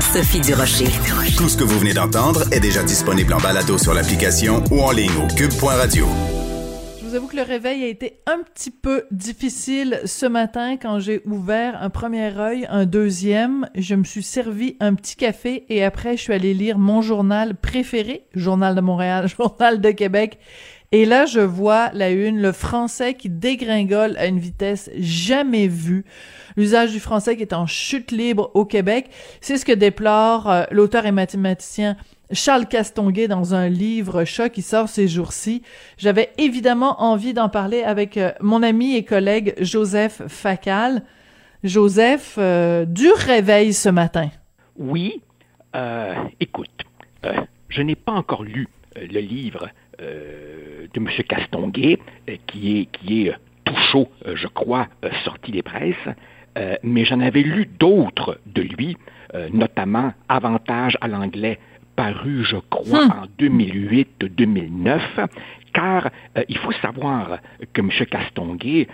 Sophie Durocher. Tout ce que vous venez d'entendre est déjà disponible en balado sur l'application ou en ligne au cube.radio. Je vous avoue que le réveil a été un petit peu difficile ce matin quand j'ai ouvert un premier œil, un deuxième. Je me suis servi un petit café et après je suis allée lire mon journal préféré, Journal de Montréal, Journal de Québec. Et là, je vois la une, le français qui dégringole à une vitesse jamais vue l'usage du français qui est en chute libre au Québec. C'est ce que déplore euh, l'auteur et mathématicien Charles Castonguay dans un livre chat qui sort ces jours-ci. J'avais évidemment envie d'en parler avec euh, mon ami et collègue Joseph Facal. Joseph, euh, dur réveil ce matin. Oui, écoute, je n'ai pas encore lu le livre de M. Castonguay, qui est, qui est tout chaud, je crois, sorti des presses. Euh, mais j'en avais lu d'autres de lui, euh, notamment Avantage à l'anglais, paru, je crois, hmm. en 2008-2009, car euh, il faut savoir que M. Castonguay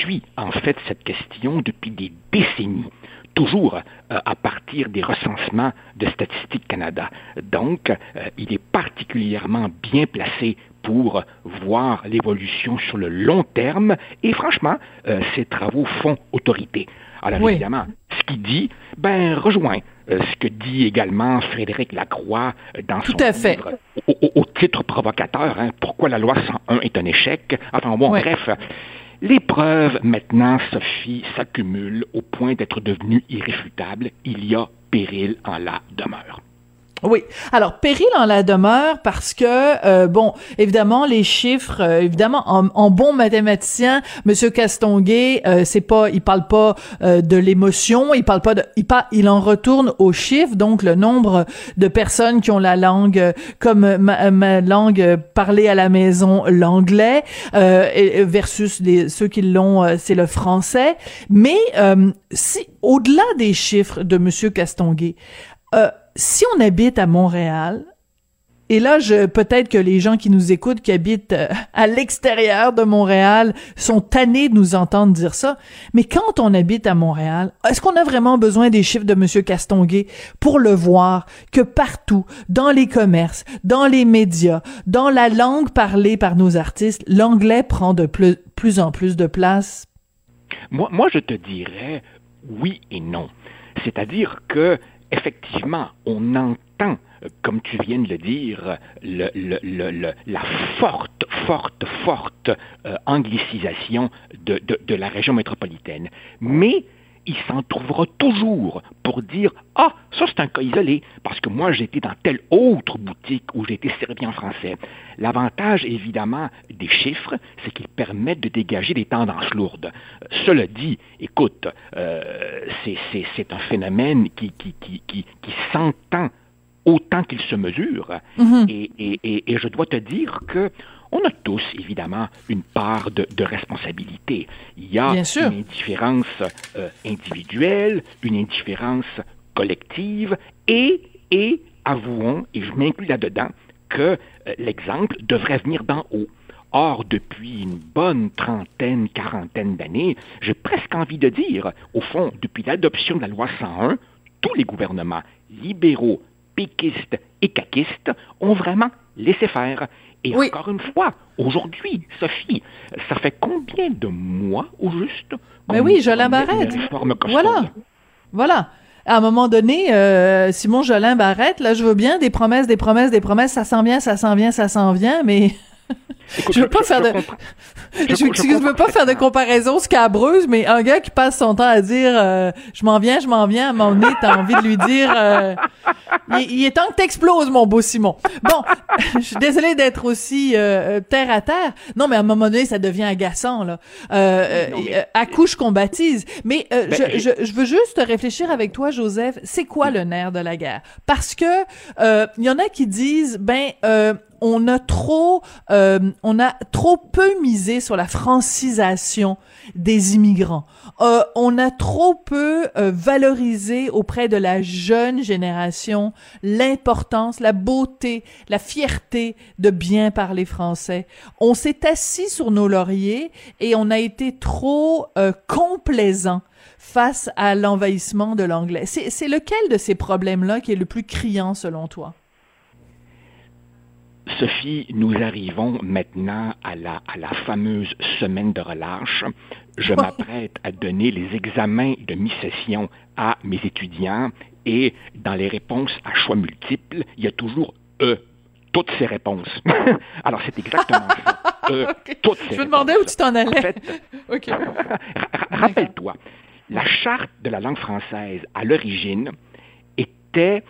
suit en fait cette question depuis des décennies toujours à partir des recensements de Statistique Canada. Donc, il est particulièrement bien placé pour voir l'évolution sur le long terme et franchement, euh, ses travaux font autorité. Alors évidemment, ce qu'il dit, ben rejoint euh, ce que dit également Frédéric Lacroix euh, dans son livre Au, titre provocateur, hein, Pourquoi la loi 101 est un échec. Enfin bon, bref. Les preuves maintenant, Sophie, s'accumulent au point d'être devenues irréfutables. Il y a péril en la demeure. Oui. Alors, péril en la demeure parce que, euh, bon, évidemment, les chiffres, euh, évidemment, en, bon mathématicien, Monsieur Castonguay, euh, c'est pas, il parle pas de l'émotion, il parle pas de, il, il en retourne aux chiffres, donc le nombre de personnes qui ont la langue comme ma, langue parlée à la maison, l'anglais, versus ceux qui l'ont, c'est le français. Mais si, au-delà des chiffres de Monsieur Castonguay, si on habite à Montréal, et là, je peut-être que les gens qui nous écoutent, qui habitent euh, à l'extérieur de Montréal, sont tannés de nous entendre dire ça. Mais quand on habite à Montréal, est-ce qu'on a vraiment besoin des chiffres de Monsieur Castonguay pour le voir que partout, dans les commerces, dans les médias, dans la langue parlée par nos artistes, l'anglais prend de plus, plus en plus de place? Moi, moi, je te dirais oui et non. C'est-à-dire que effectivement, on entend, comme tu viens de le dire, la forte, forte, forte euh, anglicisation de, la région métropolitaine. Mais il s'en trouvera toujours pour dire Ah, ça c'est un cas isolé, parce que moi j'étais dans telle autre boutique où j'ai été servi en français. L'avantage évidemment des chiffres, c'est qu'ils permettent de dégager des tendances lourdes. Cela dit, écoute, euh, c'est un phénomène qui, qui, qui, qui, s'entend autant qu'il se mesure. Mm-hmm. et, et, et, je dois te dire que on a tous, évidemment, une part de, responsabilité. Il y a une indifférence euh, individuelle, une indifférence collective, et, et avouons, et je m'inclus là-dedans, que euh, l'exemple devrait venir d'en haut. Or, depuis une bonne trentaine, quarantaine d'années, j'ai presque envie de dire, au fond, depuis l'adoption de la loi 101, tous les gouvernements libéraux, péquistes et caquistes ont vraiment laissé faire. Et encore une fois, aujourd'hui, Sophie, ça fait combien de mois au juste Mais ben oui, Jolin Barrette. Voilà. Voilà. À un moment donné, euh, Simon Jolin Barrette, là, je veux bien des promesses, des promesses, des promesses, ça s'en vient, ça s'en vient, ça s'en vient, mais je veux pas faire de, je, veux pas faire de comparaison scabreuse, mais un gars qui passe son temps à dire, euh, je m'en viens, je m'en viens, à un moment donné, t'as envie de lui dire, euh, il, est temps que t'exploses, mon beau Simon. Bon, je suis désolée d'être aussi euh, terre à terre. Non, mais à un moment donné, ça devient agaçant, là. Euh, euh Accouche qu'on baptise. Mais ben, je, je, je, veux juste réfléchir avec toi, Joseph. C'est quoi le nerf de la guerre? Parce que il y en a qui disent, ben, on a trop, euh, on a trop peu misé sur la francisation des immigrants. Euh, on a trop peu euh, valorisé auprès de la jeune génération l'importance, la beauté, la fierté de bien parler français. On s'est assis sur nos lauriers et on a été trop complaisant face à l'envahissement de l'anglais. C'est lequel de ces problèmes-là qui est le plus criant selon toi? Sophie, nous arrivons maintenant à la, à la fameuse semaine de relâche. Je m'apprête à donner les examens de mi-session à mes étudiants et dans les réponses à choix multiples, il y a toujours E toutes ces réponses. Alors, c'est exactement ça. E, toutes ces Je me demandais où tu t'en allais. En fait, rappelle-toi, la charte de la langue française, à l'origine, était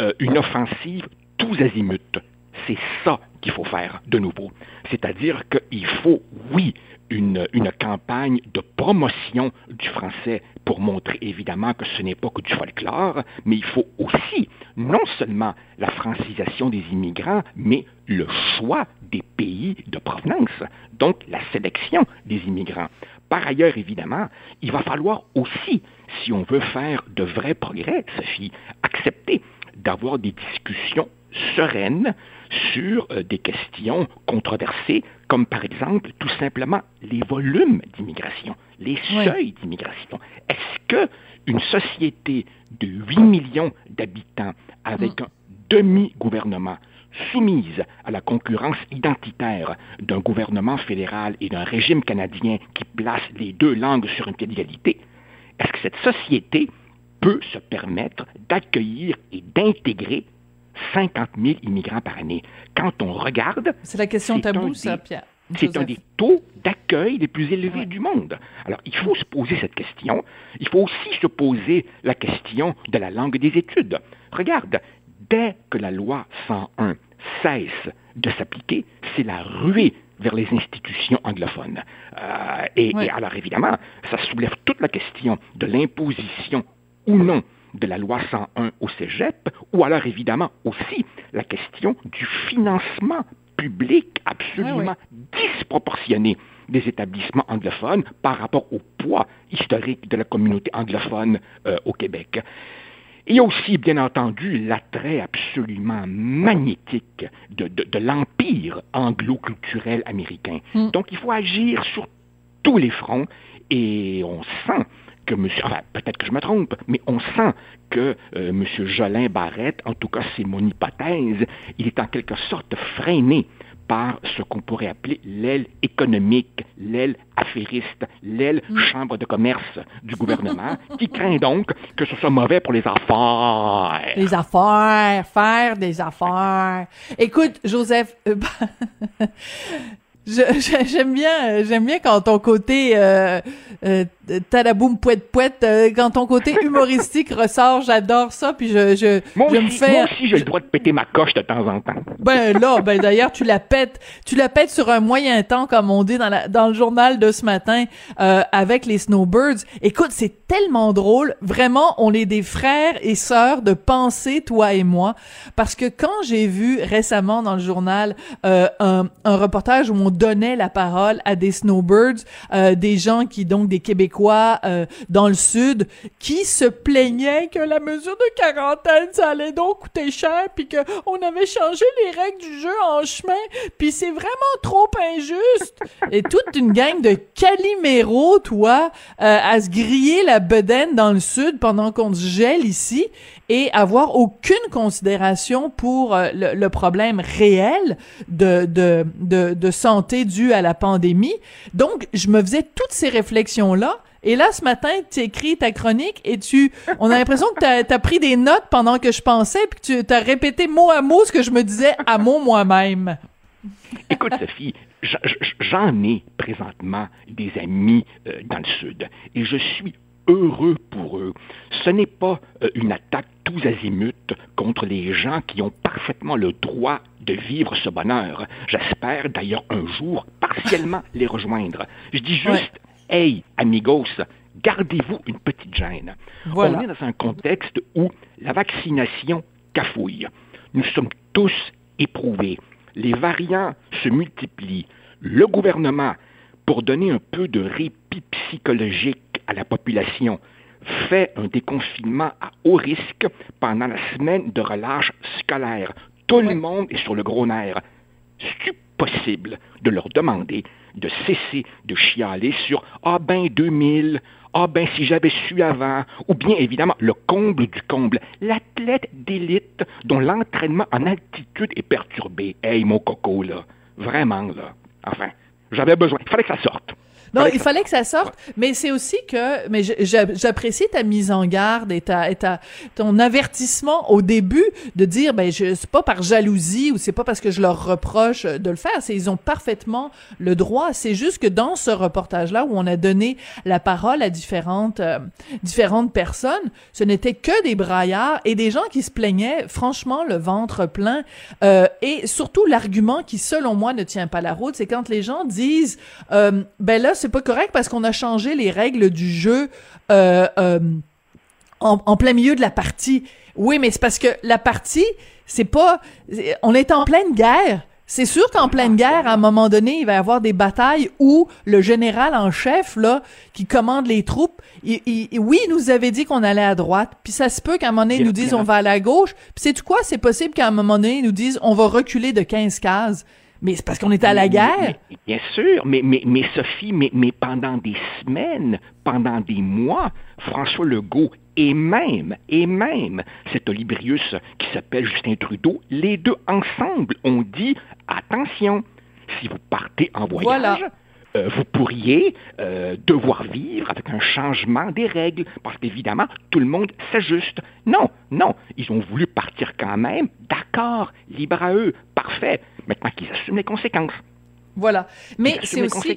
euh, une offensive tous azimuts c'est ça qu'il faut faire de nouveau. C'est-à-dire qu'il faut, oui, une, une, campagne de promotion du français pour montrer évidemment que ce n'est pas que du folklore, mais il faut aussi non seulement la francisation des immigrants, mais le choix des pays de provenance, donc la sélection des immigrants. Par ailleurs, évidemment, il va falloir aussi, si on veut faire de vrais progrès, Sophie, accepter d'avoir des discussions sereines sur euh, des questions controversées, comme par exemple tout simplement les volumes d'immigration, les seuils d'immigration. Est-ce que une société de 8 millions d'habitants avec mm. un demi-gouvernement soumise à la concurrence identitaire d'un gouvernement fédéral et d'un régime canadien qui place les deux langues sur un pied d'égalité, est-ce que cette société peut se permettre d'accueillir et d'intégrer 50 000 immigrants par année. Quand on regarde... C'est la question tabou, ça, Pierre. C'est un des taux d'accueil les plus élevés du monde. Alors, il faut se poser cette question. Il faut aussi se poser la question de la langue des études. Regarde, dès que la loi 101 cesse de s'appliquer, c'est la ruée vers les institutions anglophones. Euh, et, et, alors, évidemment, ça soulève toute la question de l'imposition ou non de la loi 101 au cégep, ou alors évidemment aussi la question du financement public absolument disproportionné des établissements anglophones par rapport au poids historique de la communauté anglophone euh, au Québec. Il y a aussi, bien entendu, l'attrait absolument magnétique de, l'empire anglo-culturel américain. Hmm. Donc, il faut agir sur tous les fronts et on sent que enfin, peut-être que je me trompe, mais on sent que euh, M. Jolin Barrette, en tout cas c'est mon hypothèse, il est en quelque sorte freiné par ce qu'on pourrait appeler l'aile économique, l'aile affairiste, l'aile mm. chambre de commerce du gouvernement, qui craint donc que ce soit mauvais pour les affaires. Les affaires, faire des affaires. Écoute, Joseph, euh, j'aime bien, j'aime bien quand ton côté euh, euh, tadaboum poète poète euh, quand ton côté humoristique ressort, j'adore ça puis je je, moi je aussi, me fais Moi aussi j'ai le droit de péter ma coche de temps en temps. Ben là, ben d'ailleurs tu la pètes, tu la pètes sur un moyen temps comme on dit dans la dans le journal de ce matin euh, avec les Snowbirds. Écoute, c'est tellement drôle, vraiment on est des frères et sœurs de pensée toi et moi parce que quand j'ai vu récemment dans le journal euh, un, un reportage où on donnait la parole à des Snowbirds, euh, des gens qui donc des Québécois euh, dans le sud qui se plaignaient que la mesure de quarantaine ça allait donc coûter cher puis que on avait changé les règles du jeu en chemin puis c'est vraiment trop injuste. Et toute une gang de caliméros toi euh, à se griller la bedaine dans le sud pendant qu'on se gèle ici et avoir aucune considération pour euh, le, problème réel de, de, de, de santé dû à la pandémie. Donc, je me faisais toutes ces réflexions-là. Et là, ce matin, tu écris ta chronique et tu, on a l'impression que tu as, pris des notes pendant que je pensais puis que tu as répété mot à mot ce que je me disais à mot moi-même. Écoute, Sophie, j'en ai présentement des amis euh, dans le Sud et je suis heureux pour eux. Ce n'est pas euh, une attaque tous azimuts contre les gens qui ont parfaitement le droit de vivre ce bonheur. J'espère d'ailleurs un jour partiellement les rejoindre. Je dis juste, hey, amigos, gardez-vous une petite gêne. On est dans un contexte où la vaccination cafouille. Nous sommes tous éprouvés. Les variants se multiplient. Le gouvernement, pour donner un peu de répit psychologique à la population, fait un déconfinement à haut risque pendant la semaine de relâche scolaire. Tout le monde est sur le gros nerf. C'est possible de leur demander de cesser de chialer sur Ah ben 2000, ah ben si j'avais su avant, ou bien évidemment le comble du comble, l'athlète d'élite dont l'entraînement en altitude est perturbé. Hey mon coco là, vraiment là. Enfin, j'avais besoin, il fallait que ça sorte. Non, il fallait que ça sorte, mais c'est aussi que, mais j'apprécie ta mise en garde et ta, et ta, ton avertissement au début de dire, ben, je, c'est pas par jalousie ou c'est pas parce que je leur reproche de le faire, c'est ils ont parfaitement le droit. C'est juste que dans ce reportage-là où on a donné la parole à différentes, euh, différentes personnes, ce n'était que des braillards et des gens qui se plaignaient, franchement, le ventre plein. Euh, et surtout, l'argument qui, selon moi, ne tient pas la route, c'est quand les gens disent, euh, ben là, c'est pas correct parce qu'on a changé les règles du jeu euh, euh, en, plein milieu de la partie. Oui, mais c'est parce que la partie, c'est pas... On est en pleine guerre. C'est sûr qu'en pleine guerre, à un moment donné, il va y avoir des batailles où le général en chef, là, qui commande les troupes, oui, il nous avait dit qu'on allait à droite, puis ça se peut qu'à un moment donné, ils nous disent on va à la gauche, puis c'est quoi? C'est possible qu'à un moment donné, ils nous disent on va reculer de 15 cases. Mais c'est parce qu'on était à la guerre. bien sûr, mais, mais, mais Sophie, mais, mais pendant des semaines, pendant des mois, François Legault et même, et même cet Olibrius qui s'appelle Justin Trudeau, les deux ensemble ont dit attention, si vous partez en voyage, euh, vous pourriez euh, devoir vivre avec un changement des règles, parce qu'évidemment, tout le monde s'ajuste. Non, non, ils ont voulu partir quand même, d'accord, libre à eux, parfait, maintenant qu'ils assument les conséquences. Voilà, mais c'est aussi...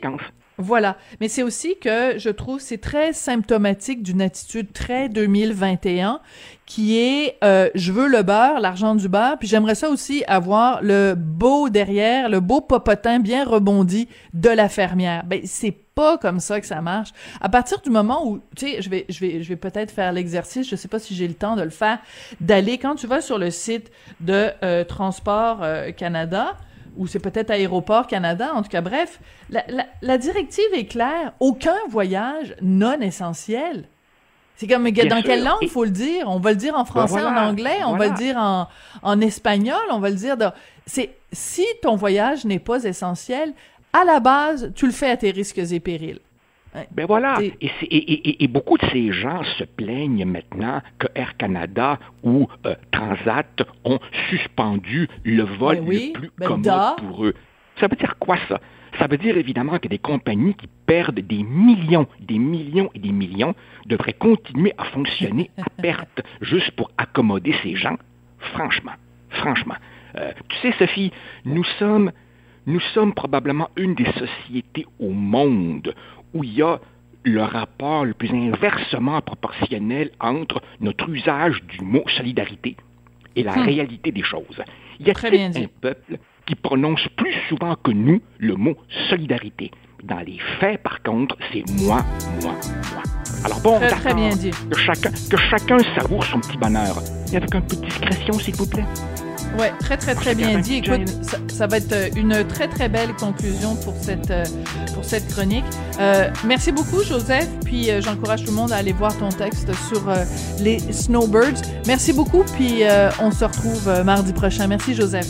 Voilà. Mais c'est aussi que je trouve c'est très symptomatique d'une attitude très 2021 qui est euh, je veux le beurre, l'argent du beurre, puis j'aimerais ça aussi avoir le beau derrière, le beau popotin bien rebondi de la fermière. Ben c'est pas comme ça que ça marche. À partir du moment où tu sais, je vais je vais je vais peut-être faire l'exercice, je sais pas si j'ai le temps de le faire, d'aller quand tu vas sur le site de euh, Transport euh, Canada, ou c'est peut-être Aéroport Canada, en tout cas, bref, la, directive est claire, aucun voyage non essentiel. C'est comme, dans quelle langue il faut le dire? On va le dire en ben français, en anglais, on va le dire en, en espagnol, on va le dire... C'est Si ton voyage n'est pas essentiel, à la base, tu le fais à tes risques et périls. Ben voilà. Et, beaucoup de ces gens se plaignent maintenant que Air Canada ou euh, Transat ont suspendu le vol ben le plus ben commode pour eux. Ça veut dire quoi ça? Ça veut dire évidemment que des compagnies qui perdent des millions, des millions et des millions devraient continuer à fonctionner à perte juste pour accommoder ces gens. Franchement, franchement. Euh, tu sais, Sophie, nous sommes, nous sommes probablement une des sociétés au monde où il y a le rapport le plus inversement proportionnel entre notre usage du mot solidarité et la hmm. réalité des choses. Il y a très un peuple qui prononce plus souvent que nous le mot solidarité. Dans les faits, par contre, c'est moi, moi, moi. Alors bon, très, très bien dit. Que chacun, que chacun savoure son petit bonheur. Et avec un peu de discrétion, s'il vous plaît. Ouais, très très très bien dit. Écoute, ça, va être euh, une très très belle conclusion pour cette euh, pour cette chronique. Euh, merci beaucoup Joseph, puis j'encourage tout le monde à aller voir ton texte sur les snowbirds. Merci beaucoup, puis on se retrouve mardi prochain. Merci Joseph.